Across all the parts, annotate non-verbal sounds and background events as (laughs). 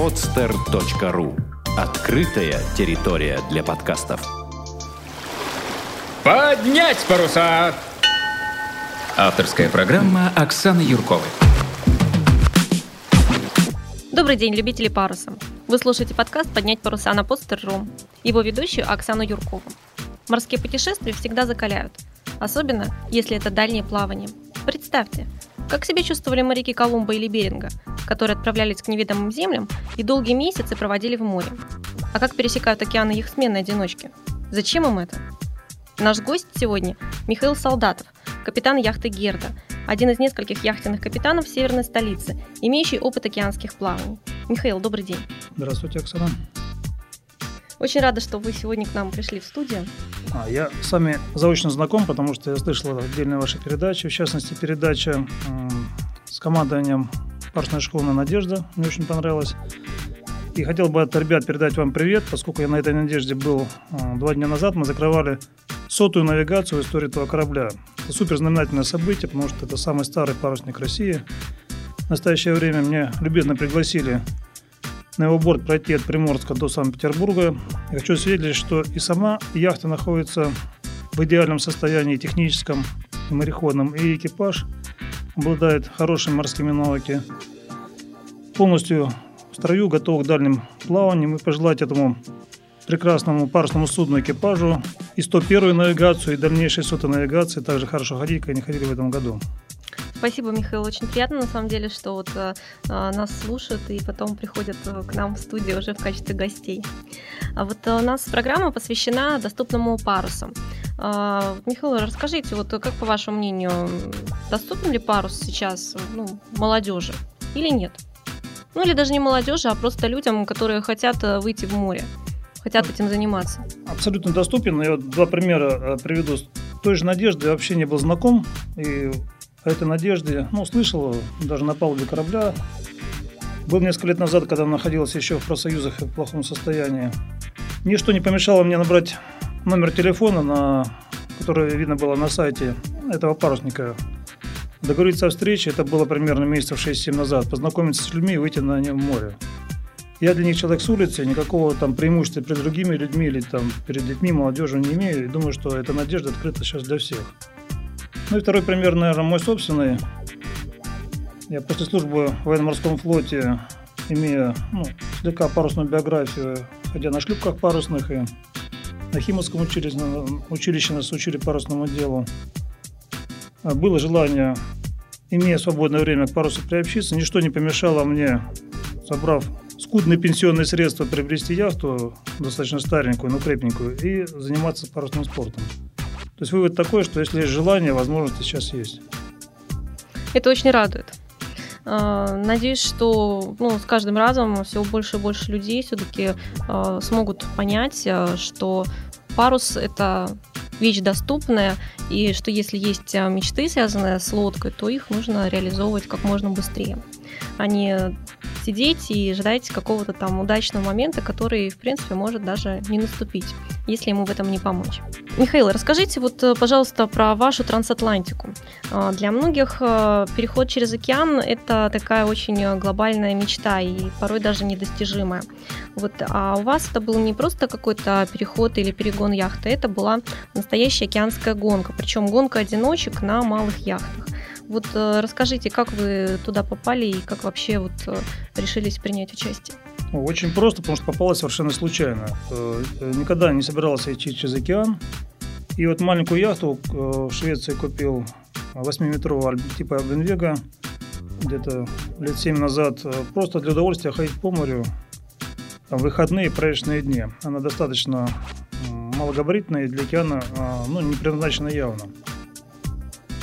podster.ru Открытая территория для подкастов. Поднять паруса! Авторская программа Оксаны Юрковой. Добрый день, любители паруса. Вы слушаете подкаст «Поднять паруса» на Постер.ру. Его ведущую Оксану Юркову. Морские путешествия всегда закаляют. Особенно, если это дальнее плавание. Представьте, как себя чувствовали моряки Колумба или Беринга, которые отправлялись к неведомым землям и долгие месяцы проводили в море. А как пересекают океаны их сменные одиночки? Зачем им это? Наш гость сегодня – Михаил Солдатов, капитан яхты «Герда», один из нескольких яхтенных капитанов северной столицы, имеющий опыт океанских плаваний. Михаил, добрый день. Здравствуйте, Оксана. Очень рада, что вы сегодня к нам пришли в студию. А, я с вами заочно знаком, потому что я слышал отдельные ваши передачи, в частности, передача с командованием парусная школа «Надежда». Мне очень понравилось. И хотел бы от ребят передать вам привет, поскольку я на этой «Надежде» был э, два дня назад. Мы закрывали сотую навигацию в истории этого корабля. Это супер знаменательное событие, потому что это самый старый парусник России. В настоящее время мне любезно пригласили борт пройти от Приморска до Санкт-Петербурга. Я хочу свидетельствовать, что и сама яхта находится в идеальном состоянии техническом и мореходном, и экипаж обладает хорошими морскими навыками. Полностью в строю, готов к дальним плаваниям и пожелать этому прекрасному парусному судну экипажу и 101 навигацию, и дальнейшей сотой навигации также хорошо ходить, как они ходили в этом году. Спасибо, Михаил. Очень приятно, на самом деле, что вот а, нас слушают и потом приходят э, к нам в студию уже в качестве гостей. А вот у нас программа посвящена доступному парусу. Э, Михаил, расскажите, вот как по вашему мнению, доступен ли парус сейчас ну, молодежи или нет? Ну или даже не молодежи, а просто людям, которые хотят выйти в море хотят этим заниматься? Абсолютно доступен. Я вот два примера приведу. С той же Надежды вообще не был знаком. И этой надежде, ну, слышал даже на палубе корабля. Был несколько лет назад, когда находился еще в профсоюзах в плохом состоянии. Ничто не помешало мне набрать номер телефона, на, который видно было на сайте этого парусника. Договориться о встрече, это было примерно месяцев 6-7 назад, познакомиться с людьми и выйти на нем в море. Я для них человек с улицы, никакого там преимущества перед другими людьми или там перед детьми, молодежью не имею. И думаю, что эта надежда открыта сейчас для всех. Ну и второй пример, наверное, мой собственный. Я после службы в военно-морском флоте, имея ну, слегка парусную биографию, ходя на шлюпках парусных и на Химовском училище, училище нас учили парусному делу. Было желание, имея свободное время к парусу приобщиться, ничто не помешало мне, собрав скудные пенсионные средства, приобрести яхту, достаточно старенькую, но крепенькую, и заниматься парусным спортом. То есть вывод такой, что если есть желание, возможности сейчас есть. Это очень радует. А, надеюсь, что ну, с каждым разом все больше и больше людей все-таки э, смогут понять, а, что парус это вещь доступная, и что если есть мечты, связанные с лодкой, то их нужно реализовывать как можно быстрее, а не сидеть и ждать какого-то там удачного момента, который, в принципе, может даже не наступить, если ему в этом не помочь. Михаил, расскажите вот, э, пожалуйста, про вашу трансатлантику. А, для многих э, переход через океан – это такая очень глобальная мечта и порой даже недостижимая. Вот, а у вас это был не просто какой-то переход или перегон яхты, это была настоящая океанская гонка, причем гонка одиночек на малых яхтах. Вот э, расскажите, как вы туда попали и как вообще вот решились принять участие? Очень просто, потому что попалась совершенно случайно. Никогда не собирался идти через океан. И вот маленькую яхту э, в Швеции купил 8-метрового типа Альбенвега где-то лет 7 назад. Э, просто для удовольствия ходить по морю там, выходные проектные дни. Она достаточно малогабаритная для океана э, ну, не предназначена явно.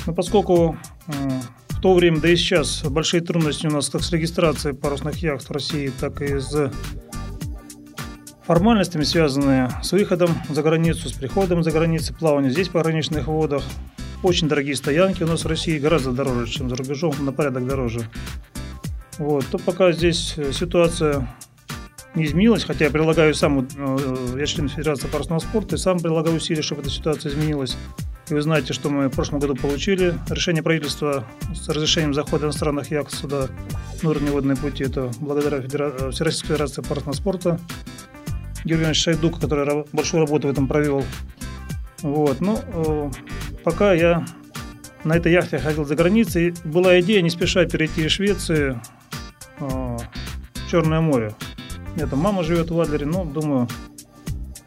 Но поскольку в то время, да и сейчас, большие трудности у нас как с регистрацией парусных яхт в России, так и с формальностями, связанные с выходом за границу, с приходом за границу, плаванием здесь в пограничных водах. Очень дорогие стоянки у нас в России, гораздо дороже, чем за рубежом, на порядок дороже. Вот, то пока здесь э, ситуация не изменилась, хотя я прилагаю сам, э, я член Федерации парусного спорта, и сам прилагаю усилия, чтобы эта ситуация изменилась. И вы знаете, что мы в прошлом году получили решение правительства с разрешением захода иностранных яхт сюда внутренние водные пути. Это благодаря Федера... Всероссийской Федерации парусного спорта. Георгий Шайдук, который большую работу в этом провел. Вот. Ну, э, пока я на этой яхте ходил за границей, была идея не спеша перейти из Швеции э, в Черное море. У меня там мама живет в Адлере, но думаю,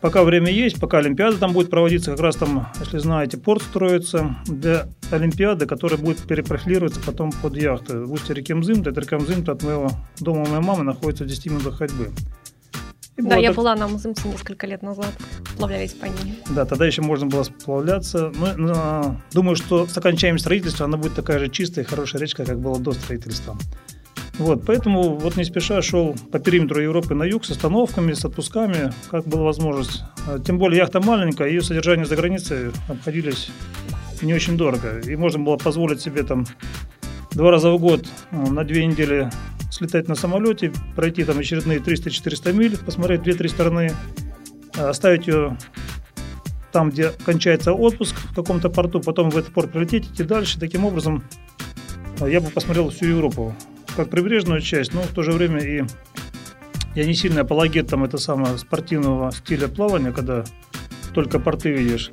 пока время есть, пока Олимпиада там будет проводиться, как раз там, если знаете, порт строится для Олимпиады, которая будет перепрофилироваться потом под яхту. В устье реки Мзымт, это река Мзымт от моего дома моей мамы находится в 10 минутах ходьбы. И да, я так... была на Мзымте несколько лет назад, сплавлялись по ней. Да, тогда еще можно было сплавляться. Но, но, думаю, что с окончанием строительства она будет такая же чистая и хорошая речка, как была до строительства. Вот, поэтому вот не спеша шел по периметру Европы на юг с остановками, с отпусками, как была возможность. А, тем более яхта маленькая, ее содержание за границей обходились не очень дорого. И можно было позволить себе там два раза в год а, на две недели слетать на самолете, пройти там очередные 300-400 миль, посмотреть две-три страны, а, оставить ее там, где кончается отпуск в каком-то порту, потом в этот порт прилететь, идти дальше. Таким образом, я бы посмотрел всю Европу как прибрежную часть, но в то же время и я не сильный апологет там это самого спортивного стиля плавания, когда только порты видишь.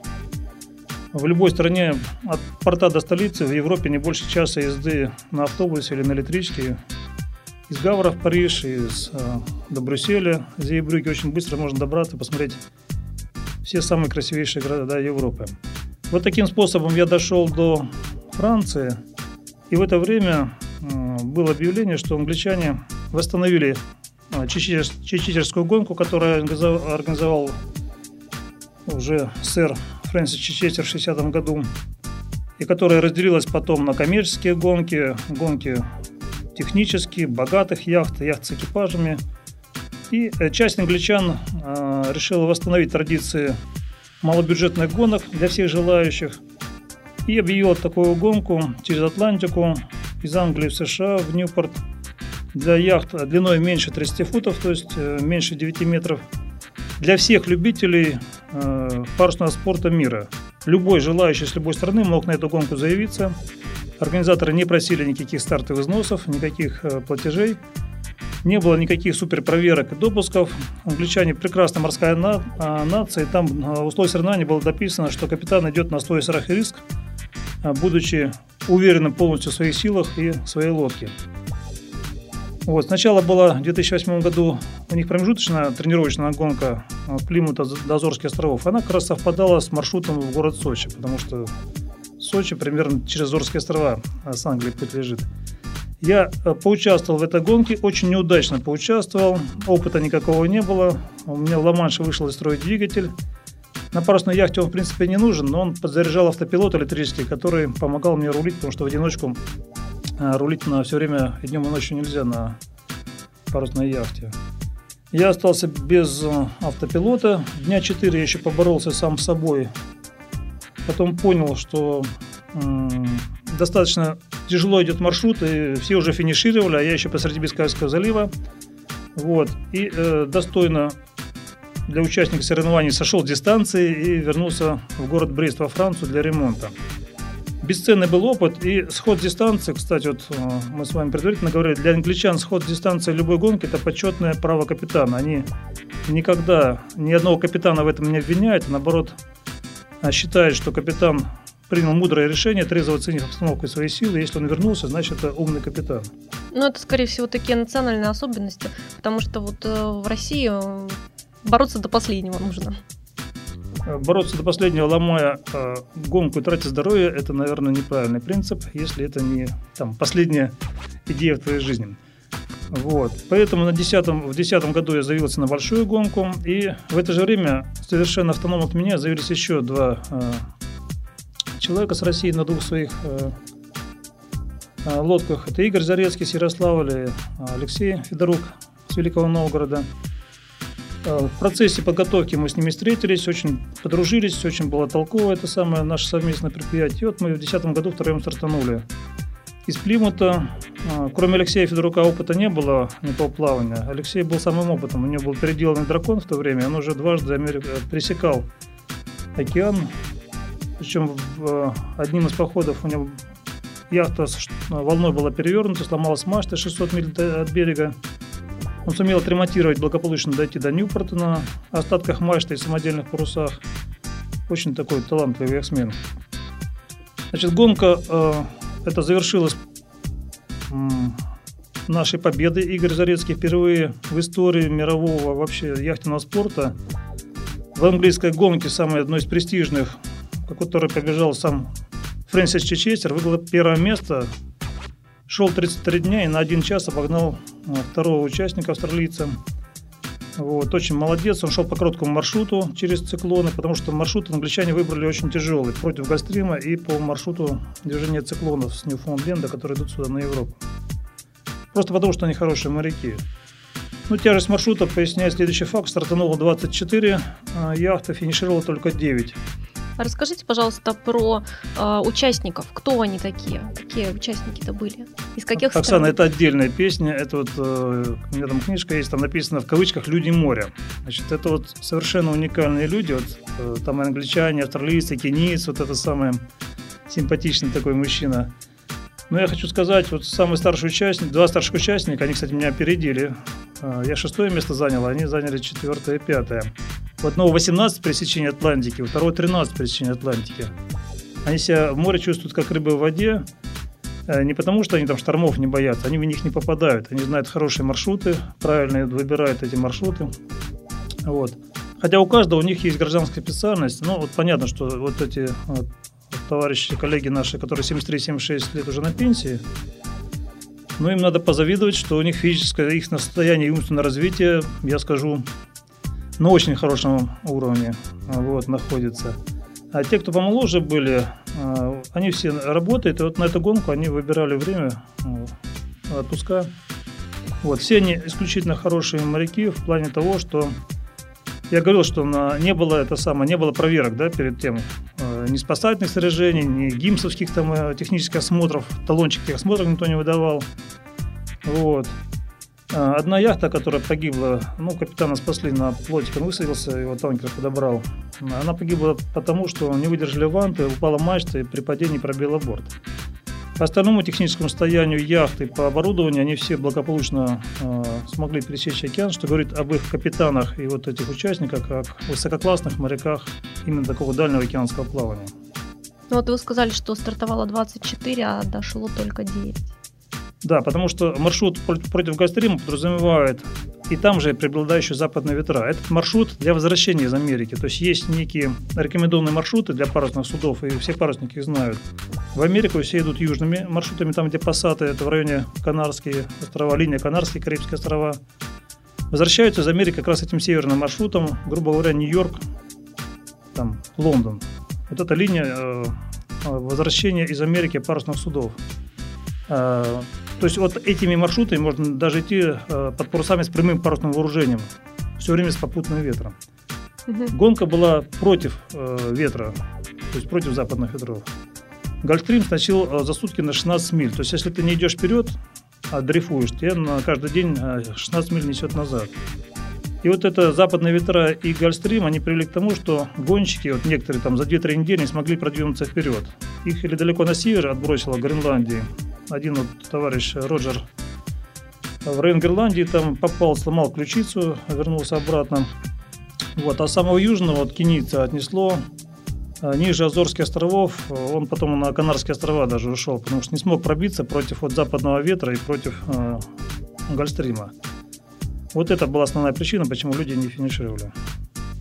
В любой стране от порта до столицы в Европе не больше часа езды на автобусе или на электричке. Из Гавра в Париж, из э, до Брюсселя, Зейбрюки очень быстро можно добраться, посмотреть все самые красивейшие города Европы. Вот таким способом я дошел до Франции, и в это время было объявление, что англичане восстановили а, чечитерскую гонку, которую организовал уже сэр Фрэнсис Чечетер в 60 году, и которая разделилась потом на коммерческие гонки, гонки технические, богатых яхт, яхт с экипажами. И э, часть англичан э, решила восстановить традиции малобюджетных гонок для всех желающих и объявила такую гонку через Атлантику из Англии в США, в Ньюпорт, для яхт длиной меньше 30 футов, то есть э, меньше 9 метров, для всех любителей э, парусного спорта мира. Любой желающий с любой страны мог на эту гонку заявиться. Организаторы не просили никаких стартовых взносов, никаких э, платежей. Не было никаких суперпроверок и допусков. Англичане прекрасная морская на, нация. И там в условиях соревнований было дописано, что капитан идет на свой страх и риск, будучи уверенным полностью в своих силах и своей лодке. Вот. Сначала была в 2008 году у них промежуточная тренировочная гонка Плимута до Азорских островов. Она как раз совпадала с маршрутом в город Сочи, потому что Сочи примерно через Азорские острова а с Англии путь. Я э, поучаствовал в этой гонке, очень неудачно поучаствовал, опыта никакого не было. У меня в Ла-Манше вышел строить двигатель. На парусной яхте он, в принципе, не нужен, но он подзаряжал автопилот электрический, который помогал мне рулить, потому что в одиночку а, рулить на все время и днем и ночью нельзя на парусной яхте. Я остался без э, автопилота. Дня 4 я еще поборолся сам с собой. Потом понял, что достаточно тяжело идет маршрут, и все уже финишировали, а я еще посреди Бискайского залива. Вот. И э, достойно для участников соревнований сошел с дистанции и вернулся в город Брест во Францию для ремонта. Бесценный был опыт и сход дистанции, кстати, вот э, мы с вами предварительно говорили, для англичан сход дистанции любой гонки – это почетное право капитана. Они никогда ни одного капитана в этом не обвиняют, а наоборот а считают, что капитан принял мудрое решение, трезво оценив обстановку и свои силы. Если он вернулся, значит, это умный капитан. Ну, это, скорее всего, такие национальные особенности, потому что вот э, в России бороться до последнего нужно. Бороться до последнего, ломая э, гонку и тратя здоровье, это, наверное, неправильный принцип, если это не там, последняя идея в твоей жизни. Вот. Поэтому на 10, в 2010 году я заявился на большую гонку, и в это же время совершенно автономно от меня заявились еще два э, человека с России на двух своих э, э лодках. Это Игорь Зарецкий с Ярославля, и Алексей Федорук с Великого Новгорода. Э, в процессе подготовки мы с ними встретились, очень подружились, очень было толково это самое наше совместное предприятие. И вот мы в 2010 году втроем стартанули. Из Плимута, э, кроме Алексея Федорука, опыта не было никакого плавания. Алексей был самым опытом. У него был переделанный дракон в то время. Он уже дважды. Э, пересекал океан. Причем одним из походов у него яхта волной была перевернута, сломалась мачта 600 миль от берега. Он сумел отремонтировать, благополучно дойти до Ньюпорта на остатках мачты и самодельных парусах. Очень такой талантливый яхтсмен. Значит, гонка э, это завершилась э, нашей победой. Игорь Зарецкий впервые в истории мирового вообще яхтенного спорта в английской гонке, самой одной из престижных, которой побежал сам Фрэнсис Чечестер, выиграл первое место Шел 33 дня и на один час обогнал э, второго участника австралийца. Вот, очень молодец, он шел по короткому маршруту через циклоны, потому что маршрут англичане выбрали очень тяжелый, против Гольфстрима и по маршруту движения циклонов с Ньюфаундленда, которые идут сюда на Европу. Просто потому, что они хорошие моряки. Ну, тяжесть маршрута поясняет следующий факт. Стартануло 24, а яхта финишировала только 9. Расскажите, пожалуйста, про э, участников. Кто они такие? Какие участники-то были? Из каких Оксана, стран? это отдельная песня. Это вот э, у меня там книжка есть, там написано в кавычках «Люди моря». Значит, это вот совершенно уникальные люди. Вот э, там англичане, австралийцы, кенийцы, вот это самое симпатичный такой мужчина. Но я хочу сказать, вот самый старший участник, два старших участника, они, кстати, меня опередили. Э, я шестое место занял, а они заняли четвертое и пятое. У одного 18 пересечений Атлантики, у второго 13 пересечений Атлантики. Они себя в море чувствуют как рыбы в воде, э, не потому, что они там штормов не боятся, они в них не попадают. Они знают хорошие маршруты, правильно выбирают эти маршруты. Вот. Хотя у каждого у них есть гражданская специальность. Ну, вот понятно, что вот эти вот, товарищи, коллеги наши, которые 73-76 лет уже на пенсии, ну, им надо позавидовать, что у них физическое, их состояние и умственное развитие, я скажу, на очень хорошем уровне вот, находится. А те, кто помоложе были, а, они все работают, и вот на эту гонку они выбирали время, а, отпуска. Вот, все они исключительно хорошие моряки в плане того, что я говорил, что не было это самое, не было проверок да, перед тем, а, ни спасательных снаряжений, ни гимсовских там э, технических осмотров, талончик осмотров никто не выдавал. Вот. А, одна яхта, которая погибла, ну, капитана спасли на плотик, он высадился, его танкер подобрал. Она погибла потому, что не выдержали ванты, упала мачта и при падении пробила борт. По остальному техническому состоянию яхты, по оборудованию, они все благополучно э, смогли пересечь океан, что говорит об их капитанах и вот этих участниках, как высококлассных моряках именно такого дальнего океанского плавания. Ну вот вы сказали, что стартовало 24, а дошло только 9. Да, потому что маршрут против Гольфстрима подразумевает и там же преобладающие западные ветра. Этот маршрут для возвращения из Америки. То есть есть некие рекомендованные маршруты для парусных судов, и все парусники их знают. В Америку все идут южными маршрутами, там, где пассаты, это в районе Канарские острова, линия Канарские, Карибские острова. Возвращаются из Америки как раз этим северным маршрутом, грубо говоря, Нью-Йорк, там, Лондон. Вот эта линия э, возвращения из Америки парусных судов. Э, то есть вот этими маршрутами можно даже идти э, под парусами с прямым парусным вооружением, все время с попутным ветром. Угу. Гонка была против э, ветра, то есть против западных ветров. Гольфстрим сносил э, за сутки на 16 миль. То есть если ты не идешь вперед, а дрейфуешь, тебе на каждый день 16 миль несет назад. И вот это западные ветра и Гольфстрим, они привели к тому, что гонщики, вот некоторые там за 2-3 недели не смогли продвинуться вперед. Их или далеко на север отбросило Гренландии, один вот товарищ Роджер в район Гренландии там попал, сломал ключицу, вернулся обратно. Вот, а самого южного вот кенийца отнесло а, ниже Азорских островов. Он потом на Канарские острова даже ушел, потому что не смог пробиться против вот западного ветра и против э, Гольфстрима. Вот это была основная причина, почему люди не финишировали.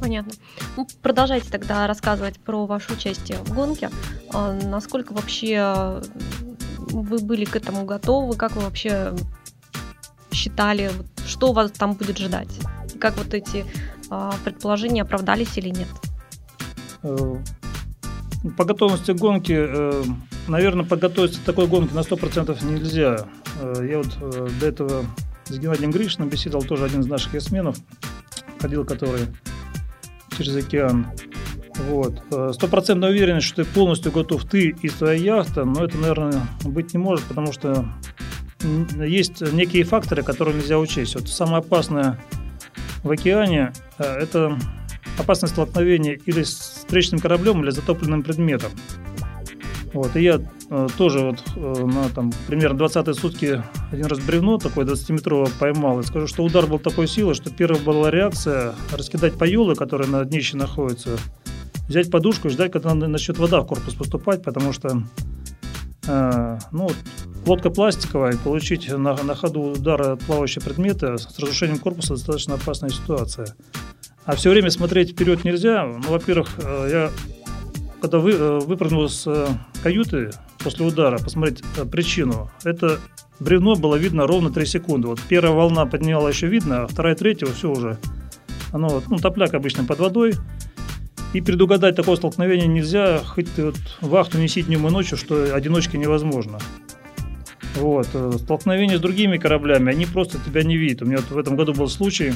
Понятно. Ну, продолжайте тогда рассказывать про ваше участие в гонке. А, насколько вообще вы были к этому готовы? Как вы вообще считали, что вас там будет ждать? как вот эти а, предположения оправдались или нет? Э, по готовности к гонке, э, наверное, подготовиться к такой гонке на 100% нельзя. Э, я вот до этого с Геннадием Гришиным беседовал, тоже один из наших ясменов, ходил, который через океан. Вот. Э, стопроцентная уверенность, что ты полностью готов ты и твоя яхта, но это, наверное, быть не может, потому что есть некие факторы, которые нельзя учесть. Вот самое опасное в океане э, – это опасность столкновения или с встречным кораблем, или затопленным предметом. Вот, и я э, тоже вот на там примерно 20 сутки один раз бревно такое 20-метровое поймал. И скажу, что удар был такой силы, что первая была реакция раскидать поелы, которые на днище находятся, взять подушку и ждать, когда начнет вода в корпус поступать, потому что э, ну, лодка пластиковая, и получить на, на ходу удара от плавающего предмета с разрушением корпуса достаточно опасная ситуация. А все время смотреть вперед нельзя. Ну, во-первых, э, я когда вы, э, выпрыгнул с э, каюты после удара, посмотреть причину, это бревно было видно ровно 3 секунды. Вот первая волна подняла еще видно, а вторая, третья, все уже. Оно, ну, топляк обычно под водой. И предугадать такое столкновение нельзя, хоть ты вот вахту неси днем и ночью, что одиночки невозможно. Вот. Столкновение с другими кораблями, они просто тебя не видят. У меня вот в этом году был случай,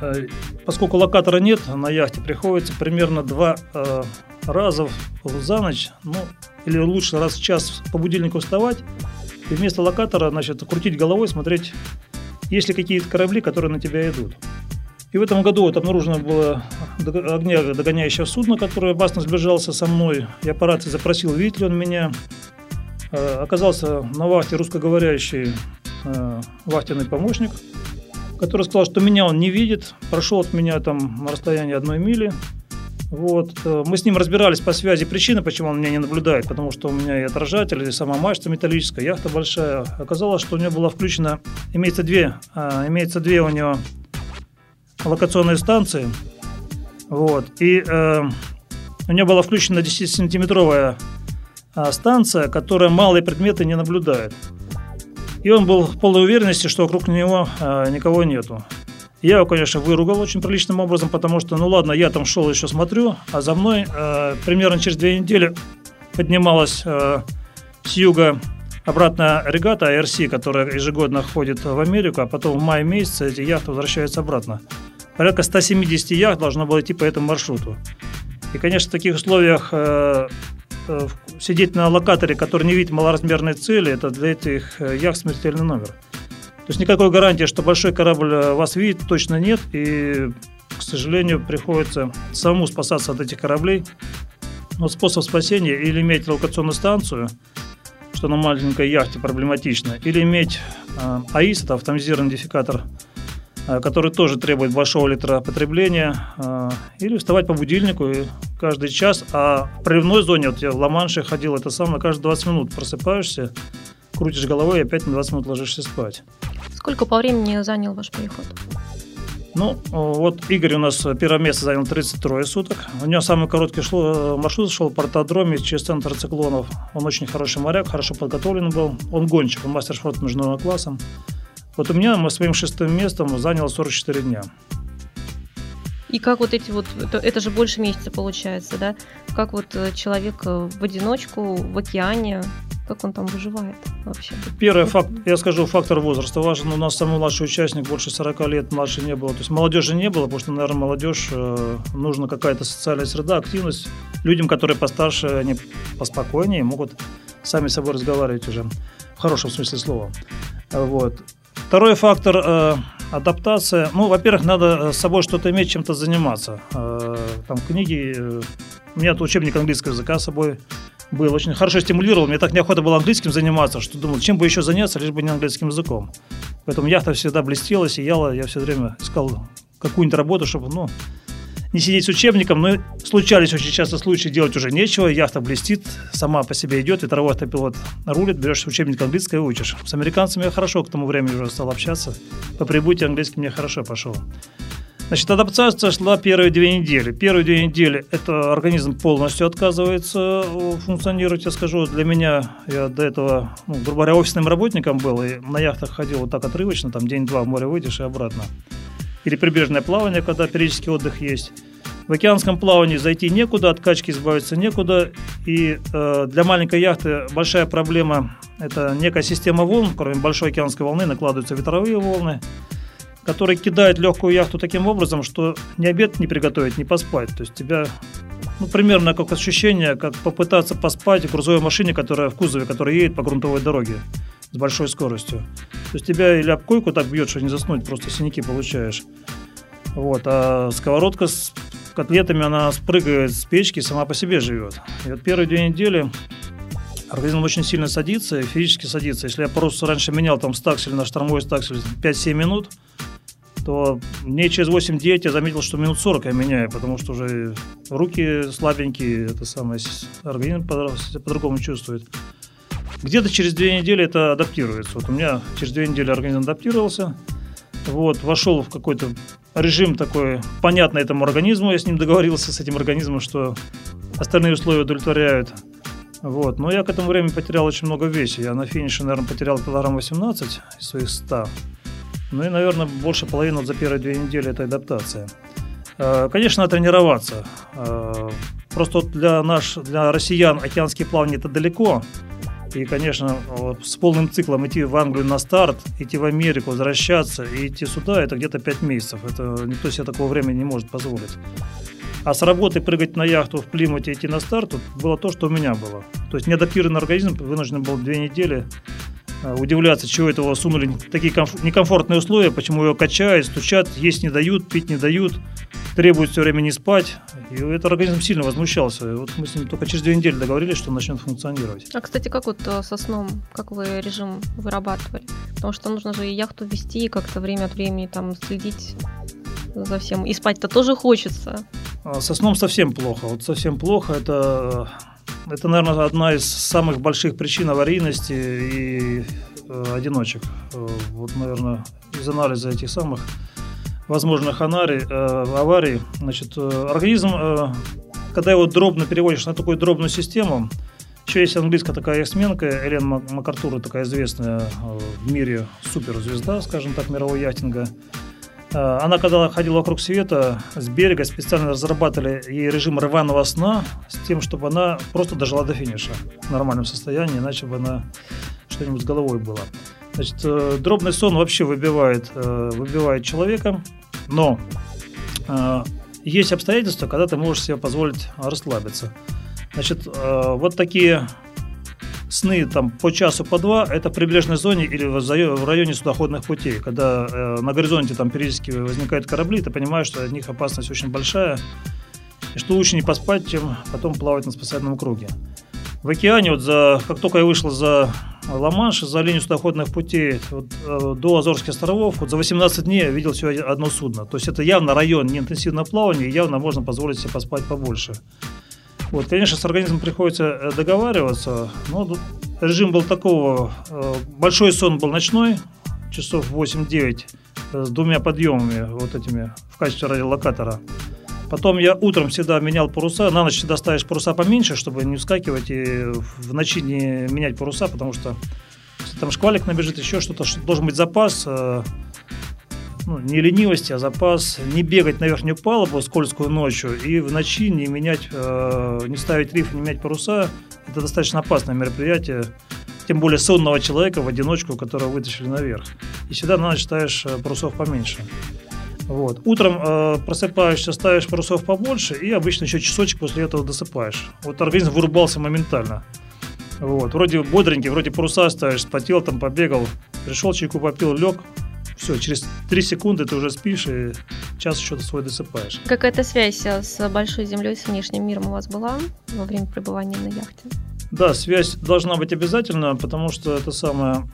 Э, поскольку локатора нет, на яхте приходится примерно два э, раза за ночь, ну, или лучше раз в час по будильнику вставать, и вместо локатора, значит, крутить головой, смотреть, есть ли какие-то корабли, которые на тебя идут. И в этом году вот обнаружено было огня догоняющее судно, которое опасно сближался со мной. Я по рации запросил, видит ли он меня. Э, оказался на вахте русскоговорящий вахтенный помощник – который сказал, что меня он не видит, прошел от меня там на расстоянии одной мили. Вот. Э, мы с ним разбирались по связи причины, почему он меня не наблюдает, потому что у меня и отражатель, и сама мачта металлическая, яхта большая. Оказалось, что у него была включена, имеется две, а, имеется две у него локационные станции. Вот. И э, у него была включена 10-сантиметровая а, станция, которая малые предметы не наблюдает. И он был в полной уверенности, что вокруг него э, никого нету. Я его, конечно, выругал очень приличным образом, потому что, ну ладно, я там шел еще смотрю, а за мной э, примерно через две недели поднималась э, с юга обратная регата ARC, которая ежегодно ходит в Америку, а потом в мае месяце эти яхты возвращаются обратно. Порядка 170 яхт должно было идти по этому маршруту. И, конечно, в таких условиях э, Э, сидеть на локаторе, который не видит малоразмерной цели, это для этих э, яхт смертельный номер. То есть никакой гарантии, что большой корабль э, вас видит, точно нет. И, к сожалению, приходится самому спасаться от этих кораблей. Но способ спасения или иметь локационную станцию, что на маленькой яхте проблематично, или иметь э, АИС, это автоматизированный идентификатор который тоже требует большого электропотребления, э, или вставать по будильнику и каждый час. А в приливной зоне, вот я в Ла-Манше ходил, это самое, каждые 20 минут просыпаешься, крутишь головой и опять на 20 минут ложишься спать. Сколько по времени занял ваш переход? Ну, вот Игорь у нас первое место занял 33 суток. У него самый короткий шло, маршрут шел по портодроме через центр циклонов. Он очень хороший моряк, хорошо подготовлен был. Он гонщик, он мастер спорта международного класса. Вот у меня мы своим шестым местом заняло 44 дня. И как вот эти вот, это, это же больше месяца получается, да? Как вот э, человек э, в одиночку, в океане, как он там выживает вообще? Первый факт, я скажу, фактор возраста важен. У нас самый младший участник больше 40 лет, младше не было. То есть молодежи не было, потому что, наверное, молодежь, э, нужна какая-то социальная среда, активность. Людям, которые постарше, они поспокойнее, могут сами с собой разговаривать уже в хорошем смысле слова. Вот. Второй фактор э, адаптация. Ну, во-первых, надо э, с собой что-то иметь, чем-то заниматься. Э, там книги. Э, у меня учебник английского языка с собой был. Очень хорошо стимулировал. Мне так неохота было английским заниматься, что думал, чем бы еще заняться, лишь бы не английским языком. Поэтому яхта всегда блестела, сияла. Я все время искал какую-нибудь работу, чтобы, ну, не сидеть с учебником, но случались очень часто случаи, делать уже нечего, яхта блестит, сама по себе идет, ветровой автопилот рулит, берешь учебник английского и учишь. С американцами я хорошо к тому времени уже стал общаться, по прибытии английский мне хорошо пошел. Значит, адаптация шла первые две недели. Первые две недели это организм полностью отказывается функционировать, я скажу. Для меня, я до этого, ну, грубо говоря, офисным работником был, и на яхтах ходил вот так отрывочно, там день-два в море выйдешь и обратно или прибрежное плавание, когда периодический отдых есть. В океанском плавании зайти некуда, от качки избавиться некуда. И э, для маленькой яхты большая проблема – это некая система волн, кроме большой океанской волны накладываются ветровые волны, которые кидают легкую яхту таким образом, что ни обед не приготовить, ни поспать. То есть тебя ну, примерно как ощущение, как попытаться поспать в грузовой машине, которая в кузове, которая едет по грунтовой дороге с большой скоростью. То есть тебя или об койку так бьет, что не заснуть, просто синяки получаешь. Вот, а сковородка с котлетами она спрыгивает с печки, сама по себе живет. И вот первые две недели организм очень сильно садится, физически садится. Если я просто раньше менял там стаксель на штормовой стаксель 5-7 минут, то мне через 8-9 я заметил, что минут 40 я меняю, потому что уже руки слабенькие, это самое, организм по-другому чувствует. Где-то через две недели это адаптируется. Вот у меня через две недели организм адаптировался, вот, вошел в какой-то режим такой понятный этому организму, я с ним договорился, с этим организмом, что остальные условия удовлетворяют. Вот. Но я к этому времени потерял очень много веса. Я на финише, наверное, потерял килограмм 18 из своих 100. Ну и, наверное, больше половины за первые две недели это адаптация. Э, конечно, тренироваться. Э, просто для, наш, для россиян океанские плавания это далеко. И, конечно, с полным циклом идти в Англию на старт, идти в Америку, возвращаться и идти сюда, это где-то 5 месяцев. Это никто себе такого времени не может позволить. А с работы прыгать на яхту в Плимуте идти на старт было то, что у меня было. То есть неадаптированный организм вынужден был две недели удивляться, чего этого сунули такие комф- некомфортные условия, почему его качают, стучат, есть не дают, пить не дают, требуют все время не спать. И этот организм сильно возмущался. И вот мы с ним только через две недели договорились, что он начнет функционировать. А, кстати, как вот э, со сном, как вы режим вырабатывали? Потому что нужно же и яхту вести, и как-то время от времени там следить за всем. И спать-то тоже хочется. А, со сном совсем плохо. Вот совсем плохо. Это это, наверное, одна из самых больших причин аварийности и э, одиночек. Э, вот, наверное, из анализа этих самых возможных анарий, э, аварий, значит, э, организм, э, когда его дробно переводишь на такую дробную систему, еще есть английская такая сменка, Элен МакАртура, такая известная э, в мире суперзвезда, скажем так, мирового яхтинга – она, когда ходила вокруг света, с берега специально разрабатывали ей режим рваного сна с тем, чтобы она просто дожила до финиша в нормальном состоянии, иначе бы она что-нибудь с головой было. Значит, э, дробный сон вообще выбивает, э, выбивает человека, но есть обстоятельства, когда ты можешь себе позволить расслабиться. Значит, вот такие сны там по часу, по два, это в прибрежной зоне или в районе судоходных путей. Когда э, на горизонте там периодически возникают корабли, ты понимаешь, что от них опасность очень большая, и что лучше не поспать, чем потом плавать на спасательном круге. В океане, вот за, как только я вышел за Ла-Манш, за линию судоходных путей вот, э, до Азорских островов, вот за 18 дней я видел всего одно судно. То есть это явно район неинтенсивного плавания, и явно можно позволить себе поспать побольше. Вот, конечно, с организмом приходится э, договариваться, но режим был такого, э, большой сон был ночной, часов 8-9, э, с двумя подъемами вот этими в качестве радиолокатора. Потом я утром всегда менял паруса, на ночь всегда ставишь паруса поменьше, чтобы не вскакивать и в ночи не менять паруса, потому что там шквалик набежит, еще что-то, должен быть запас, ну, не ленивости, а запас не бегать на верхнюю палубу скользкую ночью и в ночи не менять, э, не ставить риф, не менять паруса. Это достаточно опасное мероприятие, тем более сонного человека в одиночку, которого вытащили наверх. И всегда на ночь ставишь э, парусов поменьше. Вот. Утром э, просыпаешься, ставишь парусов побольше и обычно еще часочек после этого досыпаешь. Вот организм вырубался моментально. Вот. Вроде бодренький, вроде паруса ставишь, спотел, там побегал, пришел, чайку попил, лег, все, через 3 секунды ты уже спишь и час еще свой досыпаешь. Какая-то связь с большой землей, с внешним миром у вас была во время пребывания на яхте? Да, связь должна быть обязательно, потому что это самое...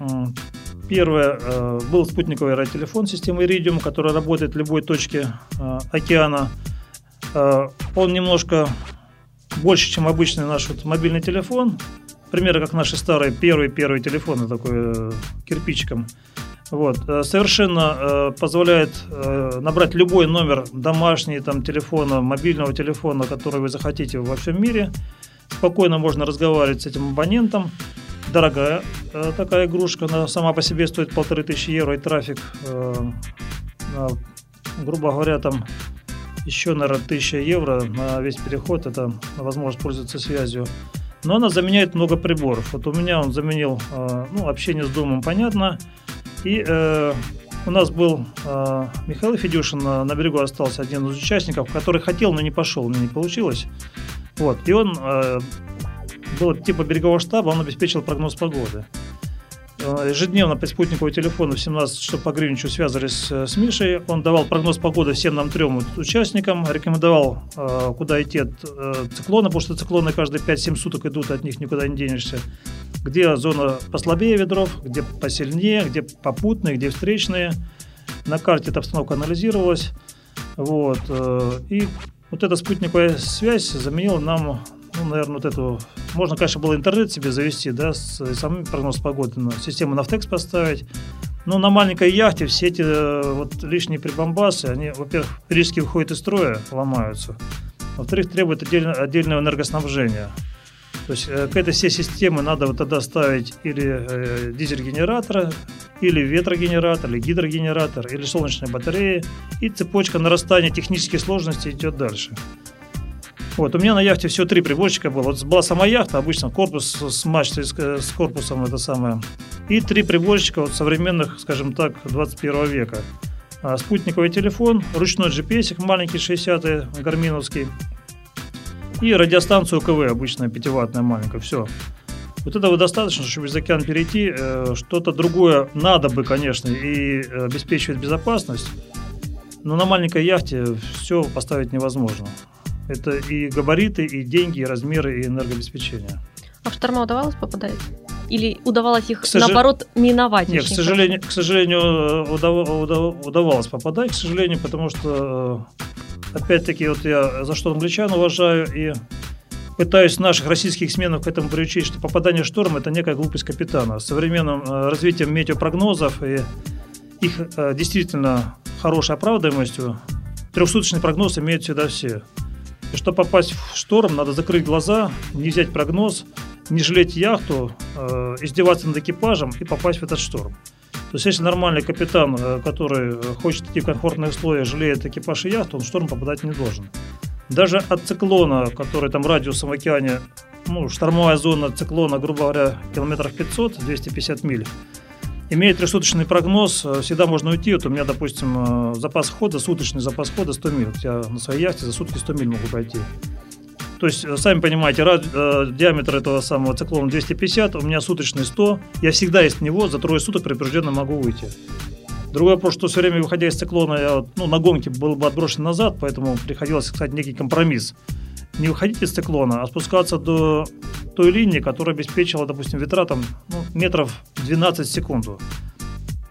Первое, э, был спутниковый радиотелефон системы Iridium, который работает в любой точке э, океана. Э, он немножко больше, чем обычный наш вот мобильный телефон. Примеры, как наши старые первые-первые телефоны, такой кирпичиком. Вот. Э, совершенно э, позволяет э, набрать любой номер домашний, там, телефона, мобильного телефона, который вы захотите во всем мире. Спокойно можно разговаривать с этим абонентом. Дорогая э, такая игрушка, она сама по себе стоит полторы тысячи евро, и трафик, э, э, грубо говоря, там еще, наверное, тысяча евро на весь переход, это возможность пользоваться связью. Но она заменяет много приборов. Вот у меня он заменил э, ну, общение с домом, понятно, и э, у нас был э, Михаил Федюшин, на, на берегу остался один из участников, который хотел, но не пошел, не получилось. Вот. И он э, был типа берегового штаба, он обеспечил прогноз погоды. Э, ежедневно по спутниковому телефону в 17 часов по Гринвичу связывались с Мишей. Он давал прогноз погоды всем нам трем участникам, рекомендовал, куда идти от циклона, потому что циклоны каждые 5-7 суток идут, от них никуда не денешься. Где зона послабее ветров, где посильнее, где попутные, где встречные. На карте эта обстановка анализировалась. Вот. И вот эта спутниковая связь заменила нам ну, наверное, вот эту... Можно, конечно, было интернет себе завести, да, с самим прогноз погоды, но систему Нафтекс поставить. Но на маленькой яхте все эти э, вот лишние прибамбасы, они, во-первых, периодически выходят из строя, ломаются. Во-вторых, требуют отдельно, отдельного энергоснабжения. То есть э, к этой всей системе надо вот тогда ставить или э, дизель-генератор, или ветрогенератор, или гидрогенератор, или солнечные батареи. И цепочка нарастания технических сложностей идет дальше. Вот, у меня на яхте всего три приборщика было. Вот была сама яхта, обычно корпус с мачтой, с корпусом, это самое. И три приборщика вот, современных, скажем так, 21 века. А, спутниковый телефон, ручной GPS маленький 60-й, гарминовский. И радиостанцию КВ, обычная пятиваттная маленькая, все. Вот этого достаточно, чтобы из океана перейти. Э, что-то другое надо бы, конечно, и обеспечивать безопасность. Но на маленькой яхте все поставить невозможно. Это и габариты, и деньги, и размеры, и энергообеспечение. А в шторма удавалось попадать? Или удавалось их, сож... наоборот, миновать? Нет, к сожалению, к сожалению удав... Удав... удавалось попадать, к сожалению, потому что, э, опять-таки, вот я за что англичан уважаю и пытаюсь наших российских сменов к этому приучить, что попадание в шторм – это некая глупость капитана. С современным э, развитием метеопрогнозов и их э, действительно хорошей оправдываемостью трехсуточный прогноз имеют всегда все. Чтобы попасть в шторм, надо закрыть глаза, не взять прогноз, не жалеть яхту, э, издеваться над экипажем и попасть в этот шторм. То есть, если нормальный капитан, э, который хочет идти в комфортные условия, жалеет экипаж и яхту, он в шторм попадать не должен. Даже от циклона, который там радиусом в океане, ну, штормовая зона циклона, грубо говоря, километров 500, 250 миль, Имея трехсуточный прогноз, э, всегда можно уйти. Вот у меня, допустим, э, запас хода, суточный запас хода 100 миль. Вот я на своей яхте за сутки 100 миль могу пройти. То есть, э, сами понимаете, ради, э, диаметр этого самого циклона 250, у меня суточный 100. Я всегда из него за трое суток предупрежденно могу выйти. Другой вопрос, что все время, выходя из циклона, я ну, на гонке был бы отброшен назад, поэтому приходилось искать некий компромисс не выходить из циклона, а спускаться до той линии, которая обеспечила, допустим, ветра там ну, метров 12 в секунду.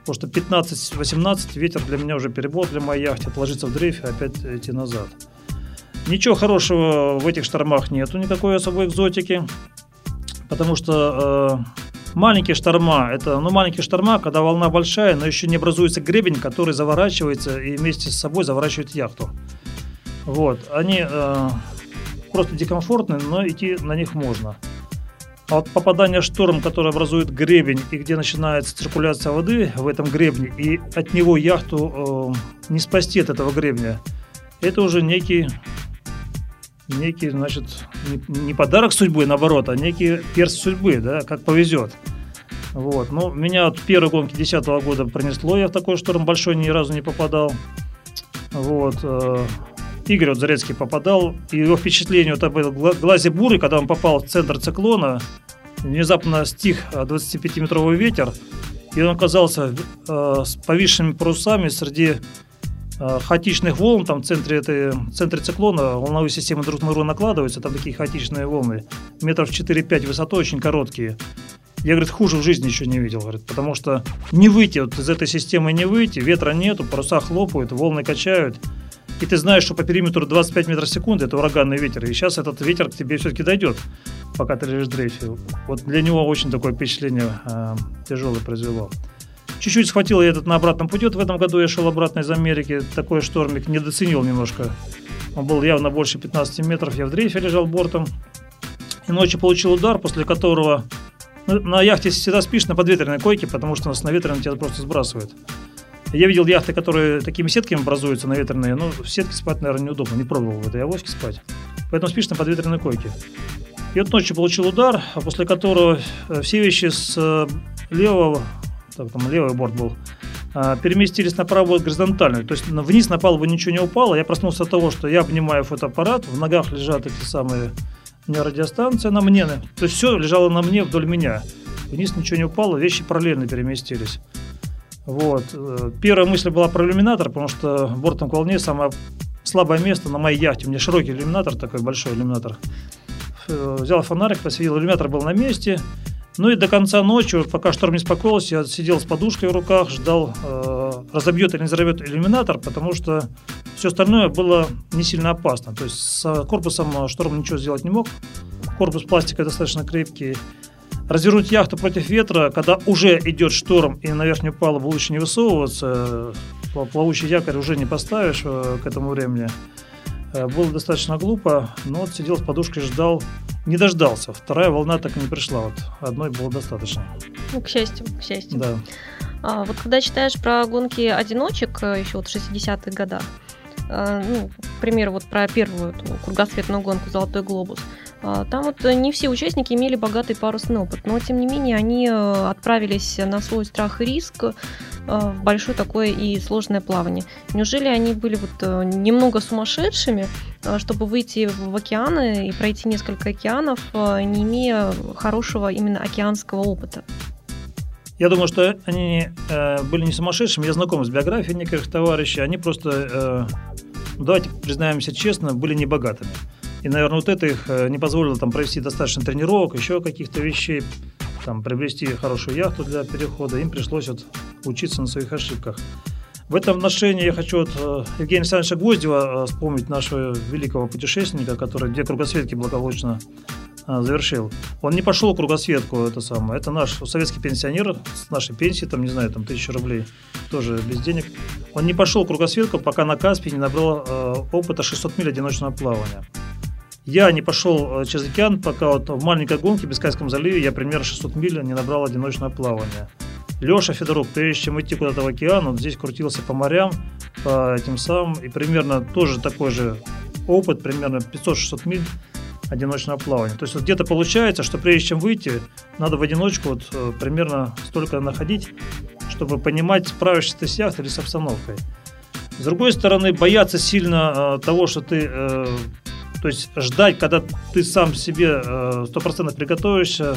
Потому что 15-18 ветер для меня уже перебор для моей яхты, отложиться в дрейфе, опять идти назад. Ничего хорошего в этих штормах нету, никакой особой экзотики, потому что э, маленькие шторма, это ну, маленькие шторма, когда волна большая, но еще не образуется гребень, который заворачивается и вместе с собой заворачивает яхту. Вот, они э, просто декомфортные, но идти на них можно. А вот попадание шторм, который образует гребень, и где начинается циркуляция воды в этом гребне, и от него яхту э, не спасти от этого гребня, это уже некий, некий значит, не, не подарок судьбы, наоборот, а некий перс судьбы, да, как повезет. Вот. Ну, меня от первой гонки 2010 года пронесло, я в такой шторм большой ни разу не попадал. Вот. Игорь вот Зарецкий попадал, и его впечатление вот об глазе буры, когда он попал в центр циклона, внезапно стих 25-метровый ветер, и он оказался э, с повисшими парусами среди э, хаотичных волн, там в центре, этой, в центре циклона волновые системы друг на друга накладываются, там такие хаотичные волны, метров 4-5 высотой, очень короткие. Я, говорит, хуже в жизни еще не видел, говорит, потому что не выйти, вот из этой системы не выйти, ветра нету, паруса хлопают, волны качают – и ты знаешь, что по периметру 25 метров в секунду это ураганный ветер, и сейчас этот ветер к тебе все-таки дойдет, пока ты лежишь в дрейфе. Вот для него очень такое впечатление э, тяжелое произвело. Чуть-чуть схватил я этот на обратном пути. Вот в этом году я шел обратно из Америки. Такой штормик недооценил немножко. Он был явно больше 15 метров. Я в дрейфе лежал бортом. И ночью получил удар, после которого... Ну, на яхте всегда спишь на подветренной койке, потому что нас на ветреном тебя просто сбрасывает. Я видел яхты, которые такими сетками образуются на ветреные, но в сетке спать, наверное, неудобно. Не пробовал в этой авоське спать. Поэтому спишь на подветренной койке. И вот ночью получил удар, а после которого э, все вещи с э, левого, так, там левый борт был, э, переместились на правый борт горизонтально. То есть вниз на палубу ничего не упало. Я проснулся от того, что я обнимаю фотоаппарат, в ногах лежат эти самые у меня радиостанция на мне. То есть все лежало на мне вдоль меня. вниз ничего не упало, вещи параллельно переместились. Вот. Э, первая мысль была про иллюминатор, потому что бортом к волне самое слабое место на моей яхте. У меня широкий иллюминатор, такой большой иллюминатор. Э, взял фонарик, посветил, иллюминатор был на месте. Ну и до конца ночи, пока шторм не спокоился, я сидел с подушкой в руках, ждал, э, разобьет или не взорвет иллюминатор, потому что все остальное было не сильно опасно. То есть с корпусом шторм ничего сделать не мог. Корпус пластика достаточно крепкий. Развернуть яхту против ветра, когда уже идет шторм и на верхнюю палубу лучше не высовываться, плавучий якорь уже не поставишь э, к этому времени. Э, было достаточно глупо, но вот сидел с подушкой, ждал, не дождался. Вторая волна так и не пришла, вот одной было достаточно. Ну, к счастью, к счастью. Да. А, вот когда читаешь про гонки одиночек э, еще вот 60-х годах, ну, к примеру, вот про первую эту кругосветную гонку «Золотой глобус», там вот не все участники имели богатый парусный опыт, но тем не менее они э, отправились на свой страх и риск э, в большое такое и сложное плавание. Неужели они были вот э, немного сумасшедшими, чтобы выйти в океаны и пройти несколько океанов, не имея хорошего именно океанского опыта? Я думаю, что они э, были не сумасшедшими. Я знаком с биографией некоторых товарищей. Они просто, э, давайте признаемся честно, были небогатыми. И, наверное, вот это их э, не позволило там провести достаточно тренировок, еще каких-то вещей, там, приобрести хорошую яхту для перехода. Им пришлось вот учиться на своих ошибках. В этом отношении я хочу от э, Евгения Александровича Гвоздева э, вспомнить нашего великого путешественника, который две кругосветки благополучно завершил. Он не пошел кругосветку, это самое. Это наш советский пенсионер с нашей пенсией, там, не знаю, там, тысяча рублей, тоже без денег. Он не пошел кругосветку, пока на Каспии не набрал э, опыта 600 миль одиночного плавания. Я не пошел э, через океан, пока вот в маленькой гонке в Бискайском заливе я примерно 600 миль не набрал одиночное плавание. Леша Федорук, прежде чем идти куда-то в океан, он здесь крутился по морям, по этим самым, и примерно тоже такой же опыт, примерно 500-600 миль одиночного плавания. То есть вот где-то получается, что прежде чем выйти, надо в одиночку вот э, примерно столько находить, чтобы понимать, справишься ты с яхтой или с обстановкой. С другой стороны, бояться сильно э, того, что ты то есть ждать, когда ты сам себе э, сто процентов приготовишься,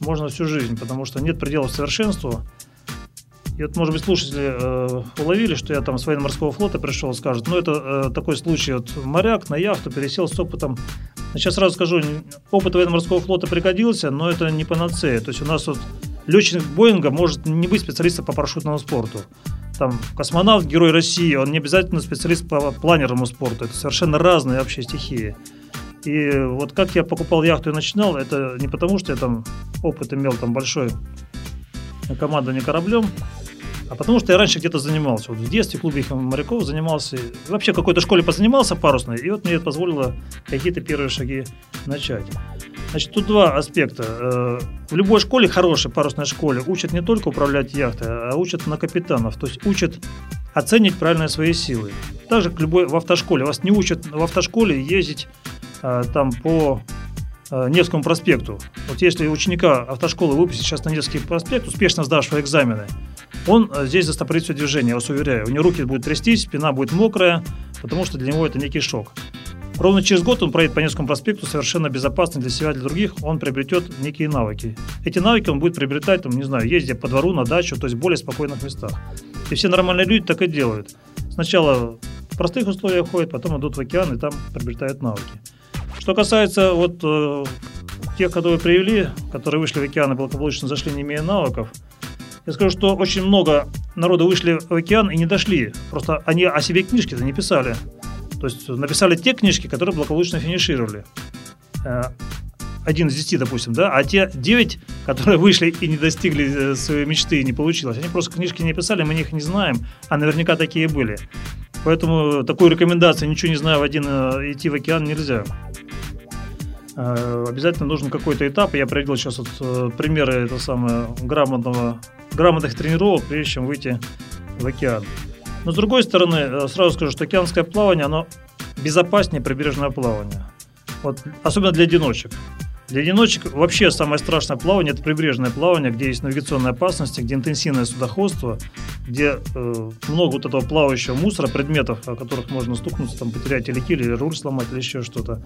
можно всю жизнь, потому что нет пределов совершенству. И вот, может быть, слушатели э, уловили, что я там с военно-морского флота пришел, скажут, ну, это э, такой случай, вот моряк на яхту пересел с опытом. Сейчас сразу скажу, опыт военно-морского флота пригодился, но это не панацея. То есть у нас вот летчик Боинга может не быть специалистом по парашютному спорту там космонавт, герой России, он не обязательно специалист по планерному спорту. Это совершенно разные вообще стихии. И вот как я покупал яхту и начинал, это не потому, что я там опыт имел там большой командование кораблем, а потому что я раньше где-то занимался. Вот в детстве в клубе моряков занимался. Вообще в какой-то школе позанимался парусной, и вот мне это позволило какие-то первые шаги начать. Значит, тут два аспекта. Э, в любой школе, хорошей парусной школе, учат не только управлять яхтой, а учат на капитанов. То есть учат оценить правильно свои силы. Так же, как любой в автошколе. Вас не учат в автошколе ездить э, там по э, Невскому проспекту. Вот если ученика автошколы выпустить сейчас на Невский проспект, успешно сдавшего экзамены, он здесь застопорит все движение, я вас уверяю. У него руки будут трястись, спина будет мокрая, потому что для него это некий шок. Ровно через год он проедет по Невскому проспекту совершенно безопасно для себя, для других. Он приобретет некие навыки. Эти навыки он будет приобретать, там, не знаю, ездя по двору, на дачу, то есть в более спокойных местах. И все нормальные люди так и делают. Сначала в простых условиях ходят, потом идут в океан и там приобретают навыки. Что касается вот э, тех, которые привели, которые вышли в океан и благополучно зашли, не имея навыков, я скажу, что очень много народу вышли в океан и не дошли. Просто они о себе книжки-то не писали. То есть написали те книжки, которые благополучно финишировали. Э, один из десяти, допустим, да, а те девять, которые вышли и не достигли э, своей мечты не получилось, они просто книжки не писали, мы их не знаем, а наверняка такие были. Поэтому такую рекомендацию «ничего не знаю, в один э, идти в океан» нельзя. Обязательно нужен какой-то этап. Я приводил сейчас вот примеры это самое, грамотного, грамотных тренировок, прежде чем выйти в океан. Но с другой стороны, э, сразу скажу, что океанское плавание, оно безопаснее прибрежного плавания. Вот, особенно для одиночек. Для одиночек вообще самое страшное плавание – это прибрежное плавание, где есть навигационные опасности, где интенсивное судоходство, где э, много вот этого плавающего мусора, предметов, о которых можно стукнуться, там, потерять или киль, или руль сломать, или еще что-то.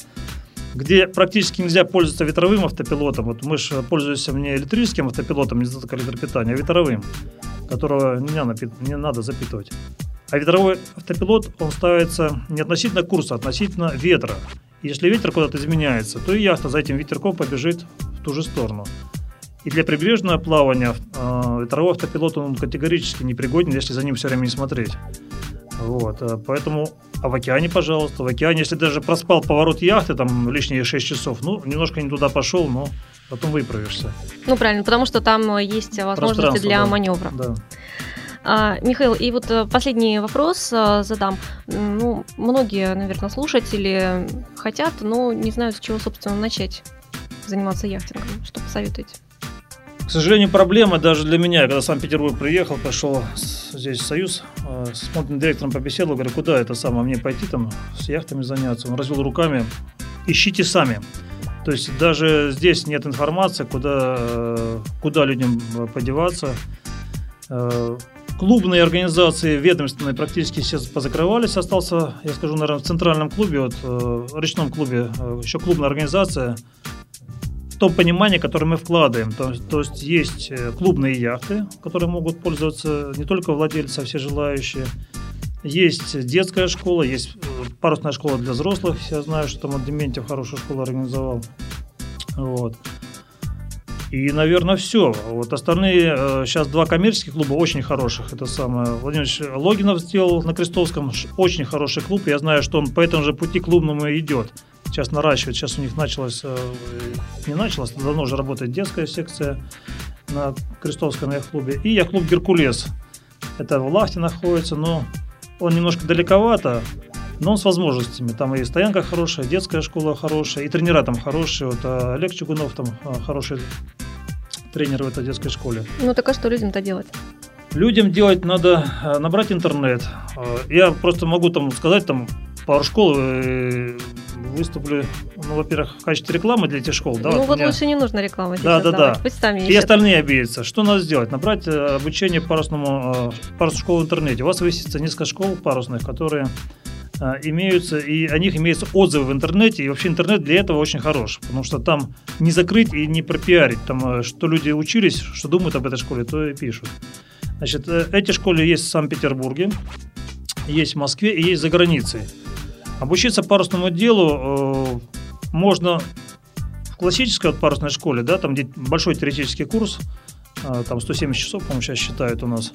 Где практически нельзя пользоваться ветровым автопилотом. Вот мы же пользуемся не электрическим автопилотом, не только электропитания, а ветровым, которого не надо, не надо запитывать. А ветровой автопилот, он ставится не относительно курса, а относительно ветра. И если ветер куда-то изменяется, то и яхта за этим ветерком побежит в ту же сторону. И для прибрежного плавания э, ветровой автопилот он категорически непригоден, если за ним все время не смотреть. Вот, э, поэтому, а в океане, пожалуйста, в океане, если даже проспал поворот яхты, там лишние 6 часов, ну, немножко не туда пошел, но потом выправишься. Ну, правильно, потому что там есть возможности для да, маневра. Да. А, Михаил, и вот э, последний вопрос задам. Ну, многие, наверное, слушатели хотят, но не знают, с чего, собственно, начать заниматься яхтингом. Что посоветуете? К сожалению, проблема даже для меня, когда в Санкт-Петербург приехал, пошел здесь в Союз, э, с смотрим директором побеседовал, говорю, куда это самое, мне пойти там с яхтами заняться. Он развел руками, ищите сами. То есть даже здесь нет информации, куда, э, куда людям подеваться. Э, клубные организации ведомственные практически все позакрывались. Остался, я скажу, наверное, в центральном клубе, вот, в речном клубе, еще клубная организация – том понимании, которое мы вкладываем. То, то есть есть э, клубные яхты, которые могут пользоваться не только владельцы, а все желающие. Есть детская школа, есть э, парусная школа для взрослых. Я знаю, что там Дементьев хорошую школу организовал. Вот. И, наверное, все. Вот остальные, э, сейчас два коммерческих клуба очень хороших. Это самое. Владимир Логинов сделал на Крестовском очень хороший клуб. Я знаю, что он по этому же пути клубному идет сейчас наращивать. Сейчас у них началось, э, не началось, давно уже работает детская секция на Крестовском яхт-клубе. И яхт-клуб «Геркулес». Это в Лахте находится, но он немножко далековато, но он с возможностями. Там и стоянка хорошая, детская школа хорошая, и тренера там хорошие. Вот а Олег Чугунов там а, хороший тренер в этой детской школе. Ну так а что людям-то делать? Людям делать надо э, набрать интернет. Я просто могу там сказать там пару школ э, выступлю, ну, во-первых, в качестве рекламы для этих школ. Да, ну, вот, вот меня... лучше не нужно рекламы Да, да, да. Пусть сами И остальные обидятся. Что надо сделать? Набрать э, обучение парусному, э, парусной школы в интернете. У вас высится несколько школ парусных, которые имеются, и о них имеются отзывы в интернете, и вообще интернет для этого очень хорош, потому что там не закрыть и не пропиарить, там, что люди учились, что думают об этой школе, то и пишут. Значит, эти школы есть в Санкт-Петербурге, есть в Москве и есть за границей. Обучиться парусному делу э, можно в классической вот парусной школе, да, там где большой теоретический курс, э, там 170 часов, по-моему, сейчас считают у нас.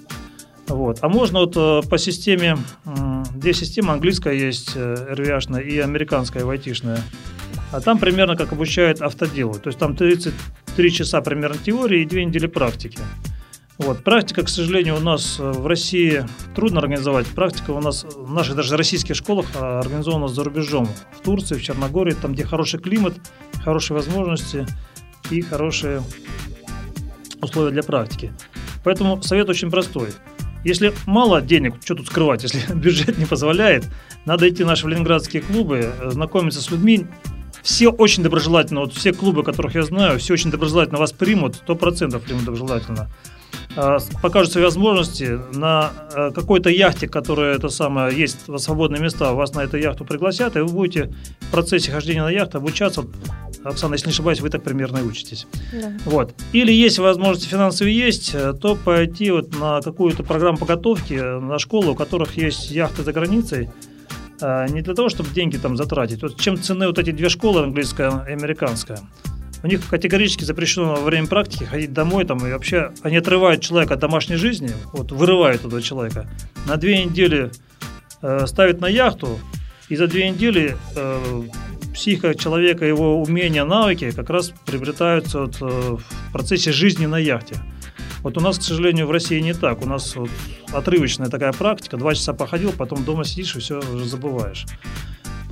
Вот. А можно вот э, по системе, э, две системы, английская есть э, RVH и американская вайтишная. А там примерно как обучают автоделу. То есть там 33 часа примерно теории и 2 недели практики. Вот. Практика, к сожалению, у нас э, в России трудно организовать. Практика у нас в наших даже российских школах а, организована за рубежом. В Турции, в Черногории, там, где хороший климат, хорошие возможности и хорошие условия для практики. Поэтому совет очень простой. Если мало денег, что тут скрывать, если (laughs) бюджет не позволяет, надо идти в наши ленинградские клубы, э, знакомиться с людьми. Все очень доброжелательно, вот все клубы, которых я знаю, все очень доброжелательно вас примут, 100% примут доброжелательно. А, покажут свои возможности на э, какой-то яхте, которая это самое, есть свободные места, вас на эту яхту пригласят, и вы будете в процессе хождения на яхту обучаться. Оксана, если не ошибаюсь, вы так примерно и учитесь. Да. Вот. Или есть возможности финансовые есть, э, то пойти вот на какую-то программу подготовки э, на школу, у которых есть яхты за границей, не для того, чтобы деньги там затратить. Вот чем цены вот эти две школы, английская и американская – у них категорически запрещено во время практики ходить домой там, и вообще они отрывают человека от домашней жизни, вот вырывают этого человека, на две недели э, ставят на яхту, и за две недели э, психика человека, его умения, навыки как раз приобретаются вот, э, в процессе жизни на яхте. Вот у нас, к сожалению, в России не так. У нас вот отрывочная такая практика. Два часа походил, потом дома сидишь и все уже забываешь.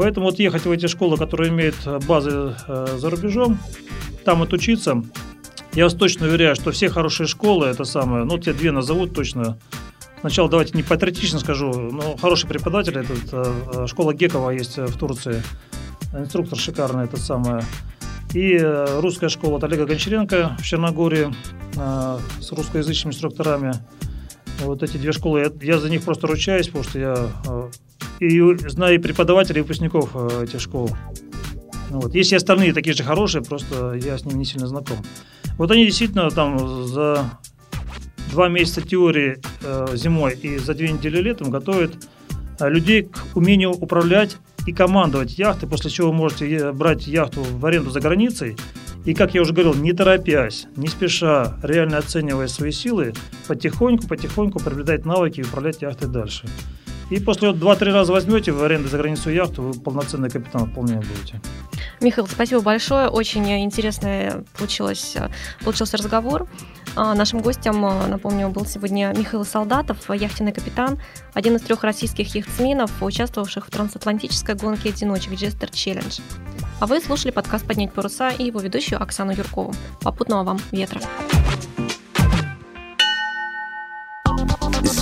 Поэтому вот ехать в эти школы, которые имеют базы э, за рубежом, там отучиться. Я вас точно уверяю, что все хорошие школы, это самое, ну, те две назовут точно. Сначала давайте не патриотично скажу, но хороший преподаватель, это, это школа Гекова есть в Турции, инструктор шикарный, это самое. И э, русская школа от Олега Гончаренко в Черногории э, с русскоязычными инструкторами. Вот эти две школы, я, я за них просто ручаюсь, потому что я э, и знаю и преподавателей, и выпускников этих школ. Вот. Есть и остальные такие же хорошие, просто я с ними не сильно знаком. Вот они действительно там за два месяца теории э, зимой и за две недели летом готовят э, людей к умению управлять и командовать яхтой, после чего вы можете брать яхту в аренду за границей и, как я уже говорил, не торопясь, не спеша, реально оценивая свои силы, потихоньку-потихоньку приобретать навыки и управлять яхтой дальше. И после вот 2-3 раза возьмете в аренду за границу яхту, вы полноценный капитан вполне будете. Михаил, спасибо большое. Очень интересный получилось, получился разговор. А, нашим гостем, напомню, был сегодня Михаил Солдатов, яхтенный капитан, один из трех российских яхтсменов, участвовавших в трансатлантической гонке одиночек Jester Challenge. А вы слушали подкаст «Поднять паруса» и его ведущую Оксану Юркову. Попутного вам ветра.